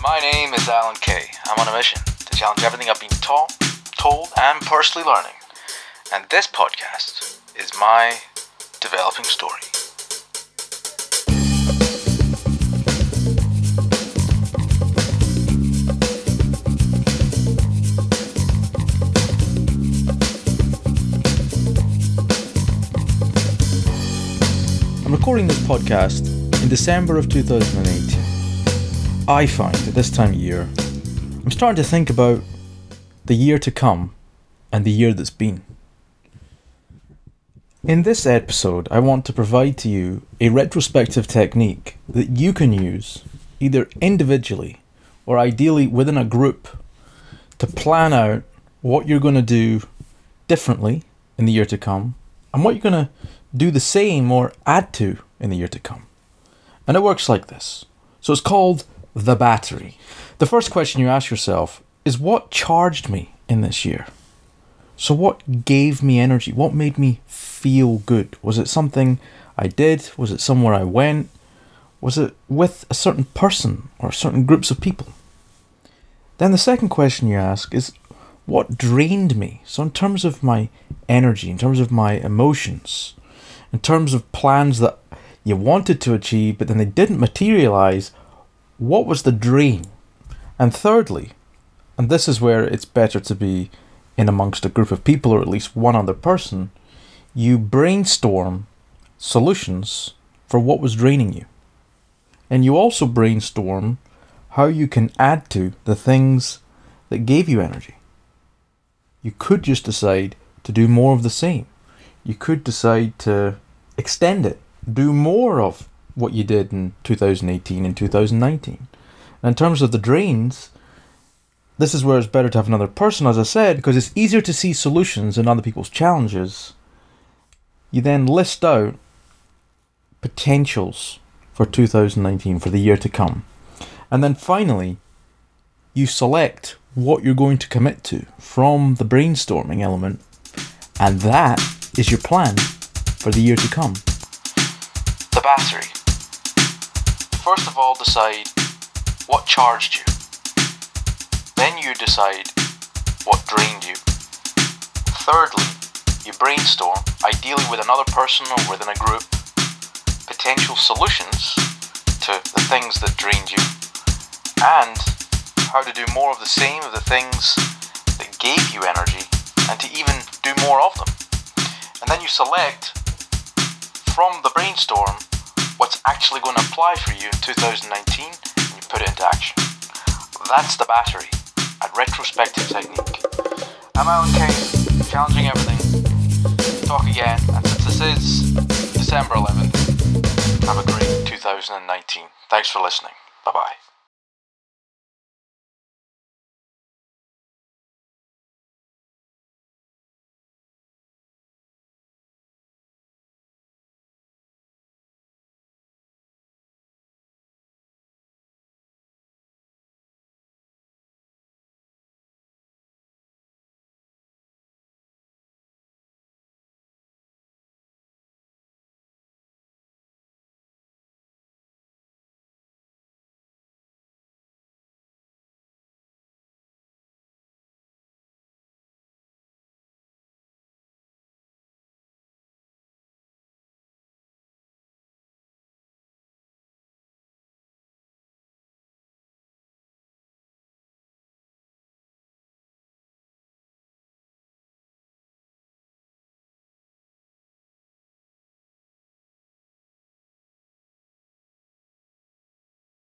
My name is Alan Kay. I'm on a mission to challenge everything I've been taught, told, and personally learning. And this podcast is my developing story. I'm recording this podcast in December of 2018. I find at this time of year, I'm starting to think about the year to come and the year that's been. In this episode, I want to provide to you a retrospective technique that you can use either individually or ideally within a group to plan out what you're going to do differently in the year to come and what you're going to do the same or add to in the year to come. And it works like this. So it's called the battery. The first question you ask yourself is what charged me in this year? So, what gave me energy? What made me feel good? Was it something I did? Was it somewhere I went? Was it with a certain person or certain groups of people? Then the second question you ask is what drained me? So, in terms of my energy, in terms of my emotions, in terms of plans that you wanted to achieve but then they didn't materialize, what was the drain? And thirdly, and this is where it's better to be in amongst a group of people or at least one other person, you brainstorm solutions for what was draining you. And you also brainstorm how you can add to the things that gave you energy. You could just decide to do more of the same. You could decide to extend it, do more of what you did in 2018 and 2019. And in terms of the drains, this is where it's better to have another person, as I said, because it's easier to see solutions in other people's challenges. You then list out potentials for 2019, for the year to come. And then finally, you select what you're going to commit to from the brainstorming element, and that is your plan for the year to come. The battery. First of all, decide what charged you. Then you decide what drained you. Thirdly, you brainstorm, ideally with another person or within a group, potential solutions to the things that drained you and how to do more of the same of the things that gave you energy and to even do more of them. And then you select from the brainstorm actually going to apply for you in 2019 and you put it into action. That's the battery at Retrospective Technique. I'm Alan Kane, challenging everything. Talk again, and since this is December 11th, have a great 2019. Thanks for listening. Bye bye.